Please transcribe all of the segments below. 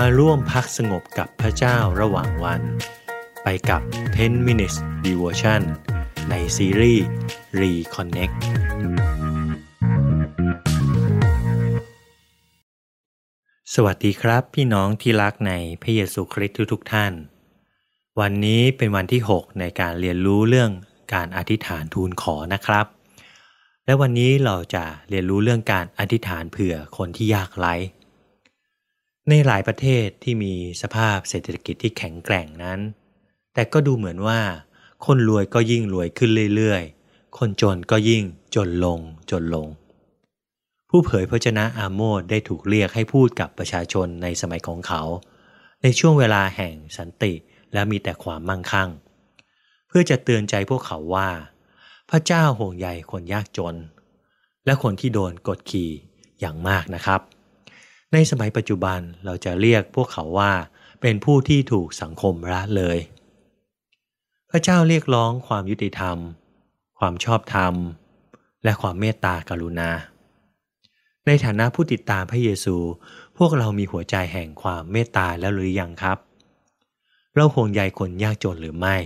มาร่วมพักสงบกับพระเจ้าระหว่างวัน ไปกับ 10 minutes devotion ในซีรีส์ Reconnect สวัสดีครับพี่น้องที่รักในพระเยซูคริสต์ทุกๆท่าน วันนี้เป็นวันที่ 6 ในการเรียนรู้เรื่องการอธิษฐานทูลขอนะครับ และวันนี้เราจะเรียนรู้เรื่องการอธิษฐานเผื่อคนที่ยากไร้ ในหลายประเทศที่มีสภาพเศรษฐกิจที่แข็งแกร่งนั้น แต่ก็ดูเหมือนว่า คนรวยก็ยิ่งรวยขึ้นเรื่อยๆ คนจนก็ยิ่งจนลงจนลง ผู้เผยพระชนะอาโมดได้ถูกเรียกให้พูดกับประชาชนในสมัยของเขา ในช่วงเวลาแห่งสันติและมีแต่ความมั่งคั่ง เพื่อจะเตือนใจพวกเขาว่า พระเจ้าห่วงใยคนยากจน และคนที่โดนกดขี่อย่างมากนะครับ ในสมัยปัจจุบันเราจะเรียกพวกเขาว่า เป็นผู้ที่ถูกสังคมละเลย พระเจ้าเรียกร้องความยุติธรรม ความชอบธรรม และความเมตตากรุณา ในฐานะผู้ติดตามพระเยซู พวกเรามีหัวใจแห่งความเมตตาแล้วหรือยังครับ เราห่วงใยคนยากจนหรือไม่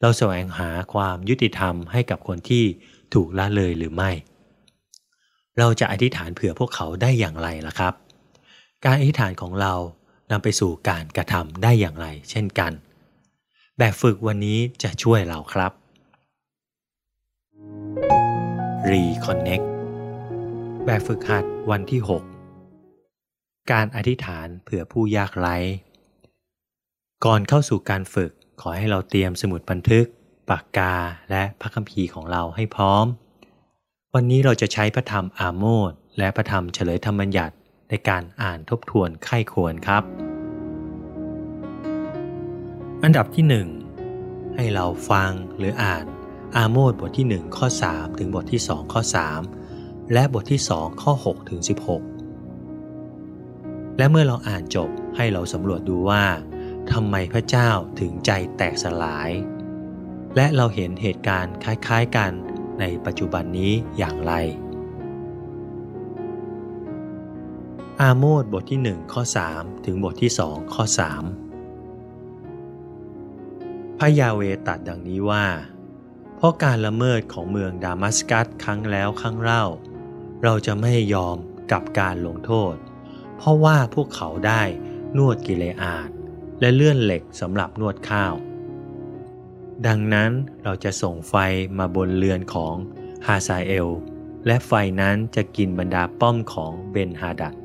เราแสวงหาความยุติธรรมให้กับคนที่ถูกละเลยหรือไม่ เราจะอธิษฐานเผื่อพวกเขาได้อย่างไรล่ะครับ การอธิษฐานของเรานำไปสู่การกระทำได้อย่างไร เช่นกัน แบบฝึกวันนี้จะช่วยเราครับ Reconnect แบบฝึกหัดวันที่ 6 การอธิษฐานเผื่อผู้ยากไร้ ก่อนเข้าสู่การฝึกขอให้เราเตรียมสมุดบันทึก ปากกาและพระคัมภีร์ของเราให้พร้อม วันนี้เราจะใช้พระธรรมอาโมดและพระธรรมเฉลยธรรมบัญญัติ ในการอ่านทบทวนไข้ควรครับ อันดับที่ 1 ให้เราฟังหรืออ่านอาโมดบทที่ 1 ข้อ 3 ถึงบทที่ 2 ข้อ 3 และบทที่ 2 ข้อ 6 ถึง 16 และเมื่อเราอ่านจบให้เราสำรวจดูว่าทำไมพระเจ้าถึงใจแตกสลาย และเราเห็นเหตุการณ์คล้ายๆกันในปัจจุบันนี้อย่างไร อาโมดบทที่ 1 ข้อ 3 ถึงบทที่ 2 ข้อ 3 พระยาเวตัดดังนี้ว่า เพราะการละเมิดของเมืองดามัสกัสครั้งแล้วครั้งเล่า เราจะไม่ยอมกับการลงโทษ เพราะว่าพวกเขาได้นวดกิเลอาดและเลื่อนเหล็กสำหรับนวดข้าว ดังนั้นเราจะส่งไฟมาบนเรือนของฮาซาเอล และไฟนั้นจะกินบรรดาป้อมของเบนฮาดัด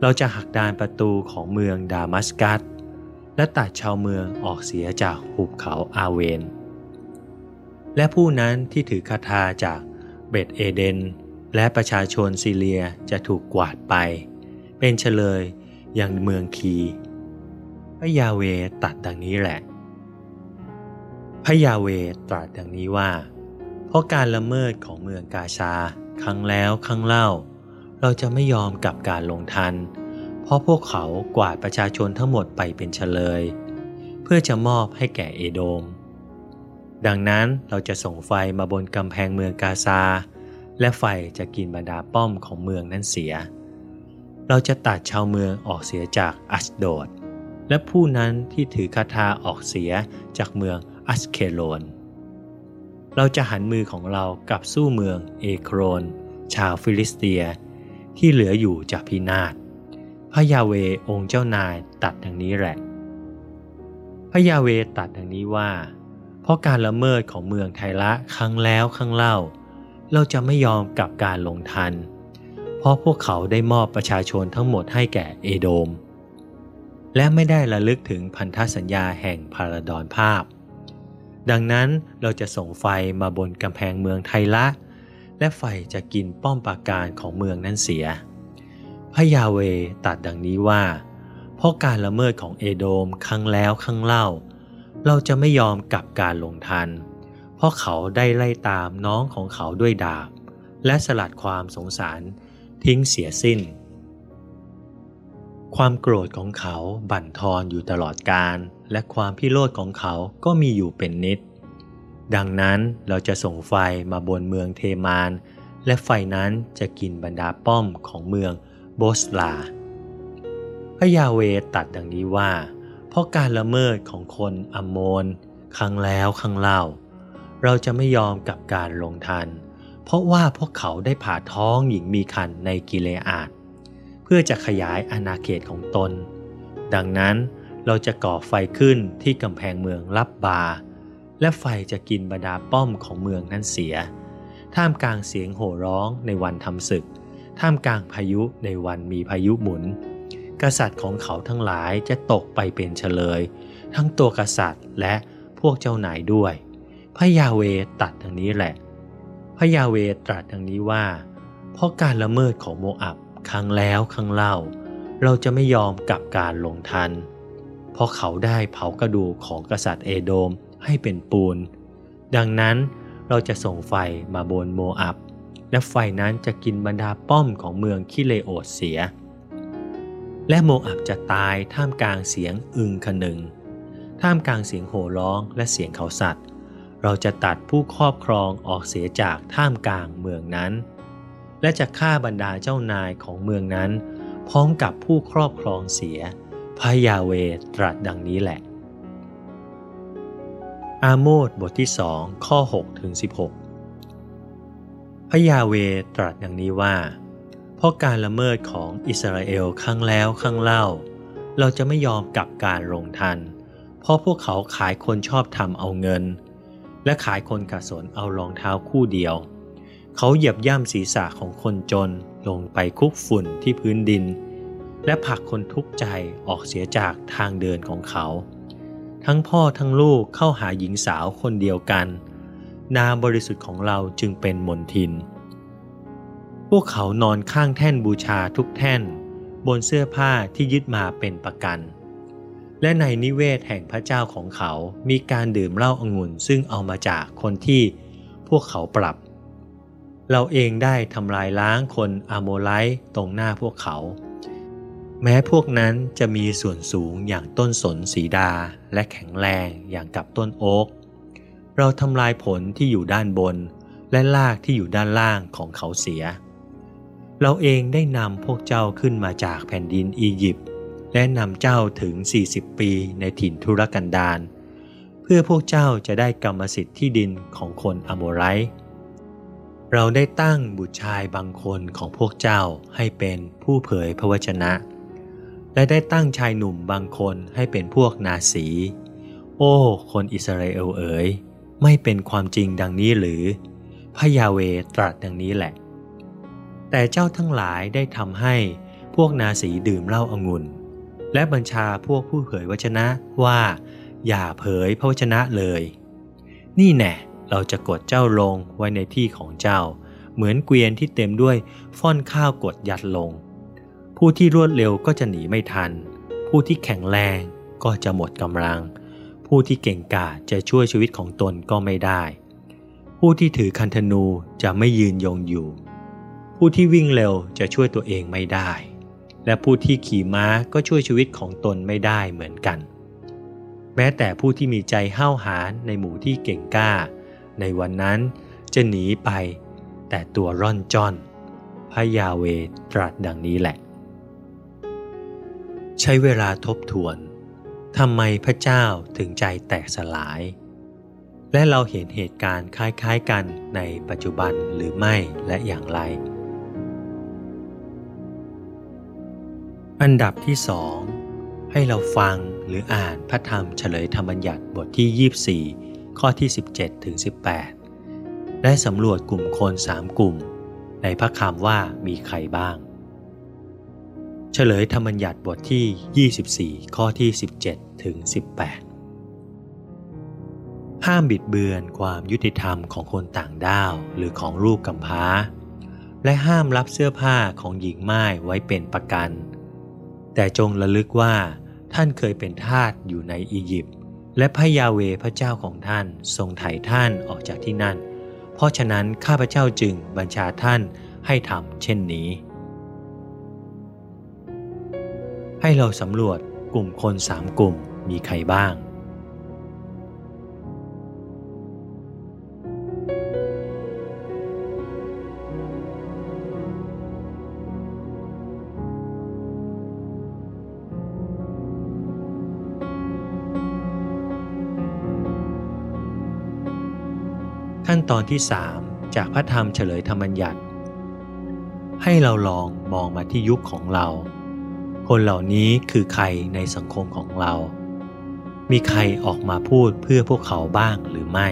เราจะหักดานประตูของเมืองดามัสกัส และตัดชาวเมืองออกเสียจากหุบเขาอาเวน และผู้นั้นที่ถือคาถาจากเบตเอเดน และประชาชนซีเรียจะถูกกวาดไป เป็นเฉลยอย่างเมืองคีพระยาเวตัดดังนี้แหละ พระยาเวตรัสดังนี้ว่า เพราะการละเมิดของเมืองกาชา ครั้งแล้วครั้งเล่า เราจะไม่ยอมกับการลงทัน เพราะพวกเขากวาดประชาชนทั้งหมดไปเป็นเฉลย เพื่อจะมอบให้แก่เอโดม ดังนั้นเราจะส่งไฟมาบนกำแพงเมืองกาซา และไฟจะกินบรรดาป้อมของเมืองนั้นเสีย เราจะตัดชาวเมืองออกเสียจากอัสโดด และผู้นั้นที่ถือคาถาออกเสียจากเมืองอัสเคโลนเราจะหันมือของเรากลับสู้เมืองเอโครน ชาวฟิลิสเตีย ที่เหลืออยู่จะพินาศพระยาเวองค์เจ้านายตัดดังนี้แหละพระยาเวตัดดังนี้ว่า เพราะการละเมิดของเมืองไทละครั้งแล้วครั้งเล่า เราจะไม่ยอมกับการลงทัน เพราะพวกเขาได้มอบประชาชนทั้งหมดให้แก่เอโดม และไม่ได้ระลึกถึงพันธสัญญาแห่งพาราดอนภาพ ดังนั้นเราจะส่งไฟมาบนกำแพงเมืองไทละ และไฟจะกินป้อมปราการของเมืองนั้นเสีย พระยาเวตัดดังนี้ว่า เพราะการละเมิดของเอโดมครั้งแล้วครั้งเล่า เราจะไม่ยอมกับการลงทัน เพราะเขาได้ไล่ตามน้องของเขาด้วยดาบ และสลัดความสงสารทิ้งเสียสิ้น ความโกรธของเขาบั่นทอนอยู่ตลอดกาลและความพิโรธของเขาก็มีอยู่เป็นนิด ดังนั้นเราจะส่งไฟมาบนเมืองเทมาน และไฟนั้นจะกินบรรดาป้อมของเมืองโบสลา พระยาเวตัดดังนี้ว่า เพราะการละเมิดของคนอมโมนครั้งแล้วครั้งเล่า เราจะไม่ยอมกับการลงทัน เพราะว่าพวกเขาได้ผ่าท้องหญิงมีคันในกิเลอาดเพื่อจะขยายอาณาเขตของตน ดังนั้นเราจะก่อไฟขึ้นที่กำแพงเมืองรับบา และไฟจะกินบรรดาป้อมของเมืองนั้นเสีย ท่ามกลางเสียงโห่ร้องในวันทำศึก ท่ามกลางพายุในวันมีพายุหมุน กษัตริย์ของเขาทั้งหลายจะตกไปเป็นเฉลย ทั้งตัวกษัตริย์และพวกเจ้านายด้วย พระยาเวตัดดังนี้แหละ พระยาเวตรัสดังนี้ว่า เพราะการละเมิดของโมอับครั้งแล้วครั้งเล่า เราจะไม่ยอมกับการลงทัน เพราะเขาได้เผากระดูกของกษัตริย์เอโดม ให้เป็นปูน ดังนั้นเราจะส่งไฟมาบนโมอับ และไฟนั้นจะกินบรรดาป้อมของเมืองคิเลโอดเสีย และโมอับจะตายท่ามกลางเสียงอึงคนึง ท่ามกลางเสียงโห่ร้องและเสียงเขาสัตว์ เราจะตัดผู้ครอบครองออกเสียจากท่ามกลางเมืองนั้น และจะฆ่าบรรดาเจ้านายของเมืองนั้น พร้อมกับผู้ครอบครองเสียพระยาเวตรัสดังนี้แหละ อาโมดบทที่สองข้อ6ถึง16 พระยาเวตรัสอย่างนี้ว่า เพราะการละเมิดของอิสราเอลครั้งแล้วครั้งเล่า เราจะไม่ยอมกับการลงทัน เพราะพวกเขาขายคนชอบทำเอาเงิน และขายคนขัดสนเอารองเท้าคู่เดียว เขาเหยียบย่ำศีรษะของคนจนลงไปคุกฝุ่นที่พื้นดิน และผลักคนทุกข์ใจออกเสียจากทางเดินของเขา ทั้งพ่อทั้งลูกเข้าหาหญิงสาวคนเดียวกัน นามบริสุทธิ์ของเราจึงเป็นมนทิน พวกเขานอนข้างแท่นบูชาทุกแท่น บนเสื้อผ้าที่ยึดมาเป็นประกัน และในนิเวศแห่งพระเจ้าของเขา มีการดื่มเหล้าองุ่นซึ่งเอามาจากคนที่พวกเขาปรับ เราเองได้ทำลายล้างคนอาโมไลต์ตรงหน้าพวกเขา แม้พวกนั้นจะมีส่วนสูงอย่างต้นสนสีดาและแข็งแรงอย่างกับต้นโอ๊ก เราทำลายผลที่อยู่ด้านบน และรากที่อยู่ด้านล่างของเขาเสีย เราเองได้นำพวกเจ้าขึ้นมาจากแผ่นดินอียิปต์และนำเจ้าถึง 40 ปีในถิ่นทุรกันดารเพื่อพวกเจ้าจะได้กรรมสิทธิ์ที่ดินของคนอโมไรเราได้ตั้งบุตรชายบางคนของพวกเจ้าให้เป็นผู้เผยพระวจนะ และได้ตั้งชายหนุ่มบางคนให้เป็นพวกนาสี โอ้ คนอิสราเอลเอ๋ย ไม่เป็นความจริงดังนี้หรือ พระยาเวตรัสดังนี้แหละ แต่เจ้าทั้งหลายได้ทำให้พวกนาสีดื่มเหล้าอางุ่น และบัญชาพวกผู้เผยวจนะว่า อย่าเผยพระวจนะเลย นี่แน่เราจะกดเจ้าลงไว้ในที่ของเจ้า เหมือนเกวียนที่เต็มด้วยฟ่อนข้าวกดยัดลง ผู้ที่รวดเร็วก็จะหนีไม่ทัน ผู้ที่แข็งแรงก็จะหมดกำลัง ผู้ที่เก่งกาจจะช่วยชีวิตของตนก็ไม่ได้ ผู้ที่ถือคันธนูจะไม่ยืนยงอยู่ ผู้ที่วิ่งเร็วจะช่วยตัวเองไม่ได้ และผู้ที่ขี่ม้าก็ช่วยชีวิตของตนไม่ได้เหมือนกัน แม้แต่ผู้ที่มีใจห้าวหาญในหมู่ที่เก่งกล้า ในวันนั้นจะหนีไป แต่ตัวร่อนจ้อนพระยาเวตรัสดังนี้แหละ ใช้เวลาทบทวนทำไมพระเจ้าถึงใจแตกสลาย และเราเห็นเหตุการณ์คล้ายๆกันในปัจจุบันหรือไม่และอย่างไร อันดับที่สองให้เราฟังหรืออ่านพระธรรมเฉลยธรรมบัญญัติบทที่ 24 ข้อที่ 17ถึง18 และสำรวจกลุ่มคนสามกลุ่ม ในพระคำว่ามีใครบ้าง เฉลยธรรมบัญญัติบทที่ 24 ข้อที่ 17 ถึง 18 ห้ามบิดเบือนความยุติธรรมของคนต่างด้าวหรือของลูกกำพร้า และห้ามรับเสื้อผ้าของหญิงไม่ายไว้เป็นประกัน แต่จงระลึกว่าท่านเคยเป็นทาสอยู่ในอียิปต์และพระยาเวพระเจ้าของท่านทรงไถ่ท่านออกจากที่นั่น เพราะฉะนั้นข้าพเจ้าจึงบัญชาท่านให้ทำเช่นนี้ ให้เราสำรวจกลุ่มคนสามกลุ่มมีใครบ้าง ขั้นตอนที่ 3 จากพระธรรมเฉลยธรรมัญญัติ ให้เราลองมองมาที่ยุคของเรา คนเหล่านี้คือใครในสังคมของเรา มีใครออกมาพูดเพื่อพวกเขาบ้างหรือไม่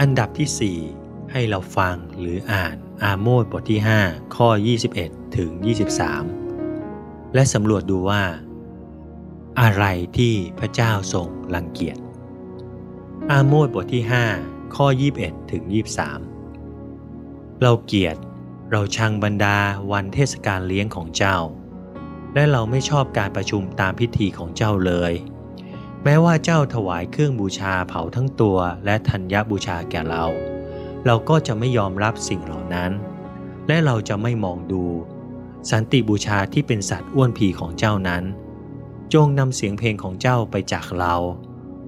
อันดับที่ 4 ให้เราฟังหรืออ่านอาโมดบทที่ 5 ข้อ 21 ถึง 23 และสำรวจดูว่า อะไรที่พระเจ้าทรงรังเกียจ อาโมดบทที่ 5 ข้อ 21 ถึง 23 เราเกียดเราชังบรรดาวันเทศกาลเลี้ยงของเจ้า และเราไม่ชอบการประชุมตามพิธีของเจ้าเลย แม้ว่าเจ้าถวายเครื่องบูชาเผาทั้งตัวและธัญบูชาแก่เรา เราก็จะไม่ยอมรับสิ่งเหล่านั้น และเราจะไม่มองดู สันติบูชาที่เป็นสัตว์อ้วนผีของเจ้านั้น จงนำเสียงเพลงของเจ้าไปจากเรา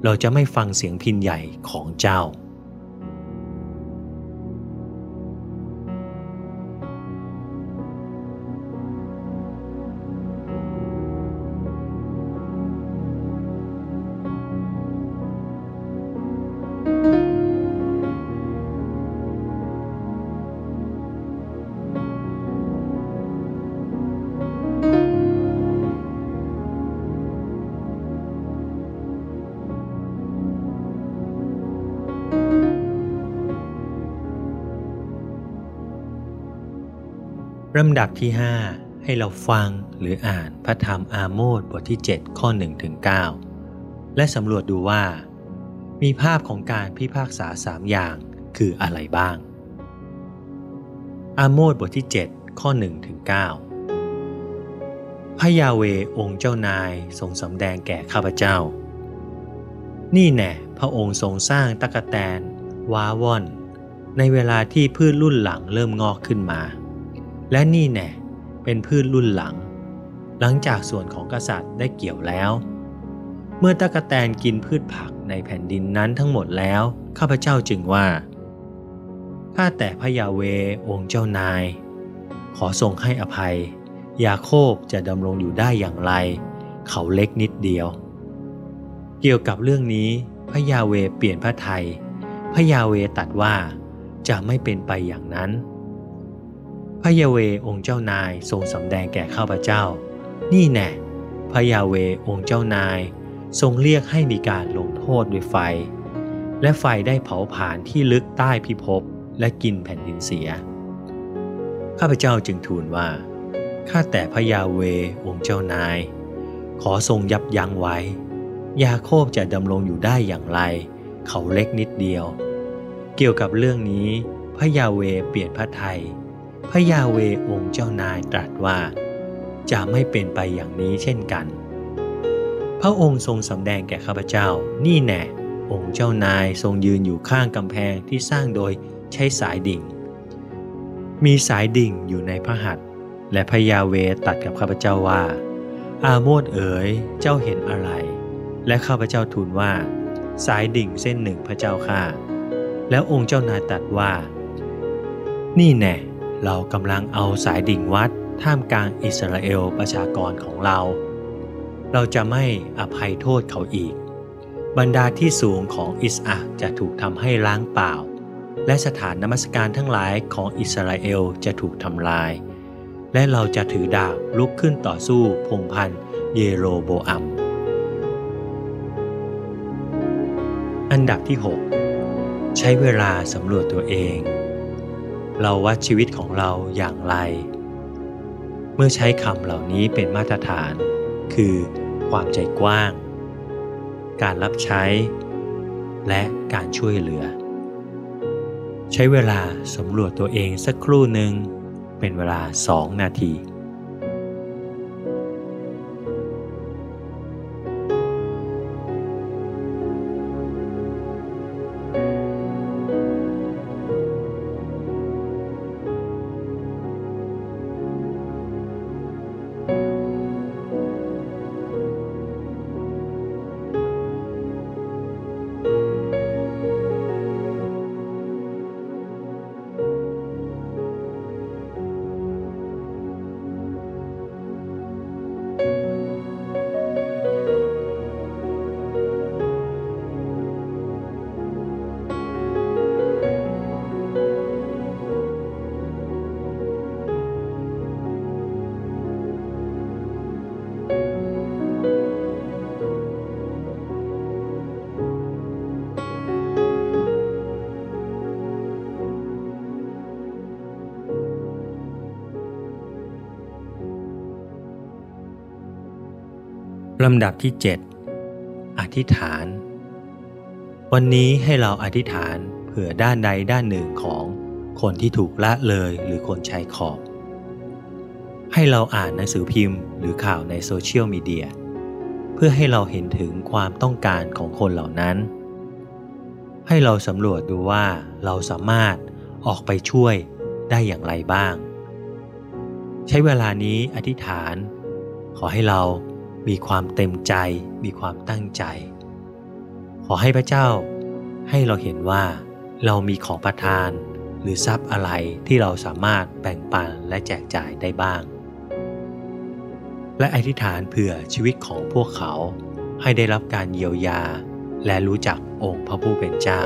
เราจะไม่ฟังเสียงพินใหญ่ของเจ้า ลำดับที่ 5 ให้เราฟังหรืออ่านพระธรรมอาโมดบทที่ 7 ข้อ1ถึง9และสำรวจดูว่า มีภาพของการพิพากษาสามอย่างคืออะไรบ้าง อาโมดบทที่ 7 ข้อ1ถึง9พระยาเวองค์เจ้านายทรงสำแดงแก่ข้าพเจ้า นี่แน่พระองค์ทรงสร้างตะกะแตนว้าว่อน ในเวลาที่พืชรุ่นหลังเริ่มงอกขึ้นมา และนี่แน่เป็นพืชรุ่นหลัง หลังจากส่วนของกษัตริย์ได้เกี่ยวแล้ว เมื่อตะกะแตนกินพืชผักในแผ่นดินนั้นทั้งหมดแล้ว ข้าพเจ้าจึงว่า ข้าแต่พระยาเวองค์เจ้านาย ขอทรงให้อภัย ยาโคบจะดำรงอยู่ได้อย่างไร เขาเล็กนิดเดียว เกี่ยวกับเรื่องนี้พระยาเวเปลี่ยนพระไทยพระยาเวตัดว่าจะไม่เป็นไปอย่างนั้น พระยาเวองค์เจ้านายทรงสำแดงแก่ข้าพเจ้า นี่แน่พระยาเวองค์เจ้านาย ทรงเรียกให้มีการลงโทษด้วยไฟ และไฟได้เผาผลาญที่ลึกใต้พิภพและกินแผ่นดินเสีย ข้าพเจ้าจึงทูลว่า ข้าแต่พระยาเวองค์เจ้านาย ขอทรงยับยั้งไว้ ยาโคบจะดำรงอยู่ได้อย่างไร เขาเล็กนิดเดียว เกี่ยวกับเรื่องนี้พระยาเวเปลี่ยนพระไทย พระยาเวองค์เจ้านายตรัสว่า จะไม่เป็นไปอย่างนี้เช่นกัน พระองค์ทรงสำแดงแก่ข้าพเจ้า นี่แน่องค์เจ้านายทรงยืนอยู่ข้างกำแพงที่สร้างโดยใช้สายดิ่ง มีสายดิ่งอยู่ในพระหัตถ์และพระยาเวตัดกับข้าพเจ้าว่า อาโมดเอ๋ยเจ้าเห็นอะไร และข้าพเจ้าทูลว่า สายดิ่งเส้นหนึ่งพระเจ้าข้าแล้วองค์เจ้านายตัดว่า นี่แน่ เรากำลังเอาสายดิ่งวัดท่ามกลางอิสราเอลประชากรของเรา เราจะไม่อภัยโทษเขาอีก บรรดาที่สูงของอิสอักจะถูกทำให้ล้างเปล่า และสถานนมัสการทั้งหลายของอิสราเอลจะถูกทำลาย และเราจะถือดาบลุกขึ้นต่อสู้พงพันเยโรโบอัม อันดับที่ 6 ใช้เวลาสำรวจตัวเอง เราวัดชีวิตของเราอย่างไร เมื่อใช้คำเหล่านี้เป็นมาตรฐาน คือความใจกว้าง การรับใช้ และการช่วยเหลือ ใช้เวลาสำรวจตัวเองสักครู่หนึ่งเป็นเวลาสองนาที ลำดับที่ 7 อธิษฐาน วันนี้ให้เราอธิษฐานเผื่อด้านใดด้านหนึ่งของคนที่ถูกละเลยหรือคนชายขอบ ให้เราอ่านหนังสือพิมพ์ หรือข่าวในโซเชียลมีเดียเพื่อให้เราเห็นถึงความต้องการของคนเหล่านั้น ให้เราสำรวจดูว่าเราสามารถออกไปช่วยได้อย่างไรบ้าง ใช้เวลานี้อธิษฐาน ขอให้เรา มีความเต็มใจ มีความตั้งใจ ขอให้พระเจ้าให้เราเห็นว่าเรามีของประทาน หรือทรัพย์อะไรที่เราสามารถแบ่งปันและแจกจ่ายได้บ้าง และอธิษฐานเผื่อชีวิตของพวกเขาให้ได้รับการเยียวยา และรู้จักองค์พระผู้เป็นเจ้า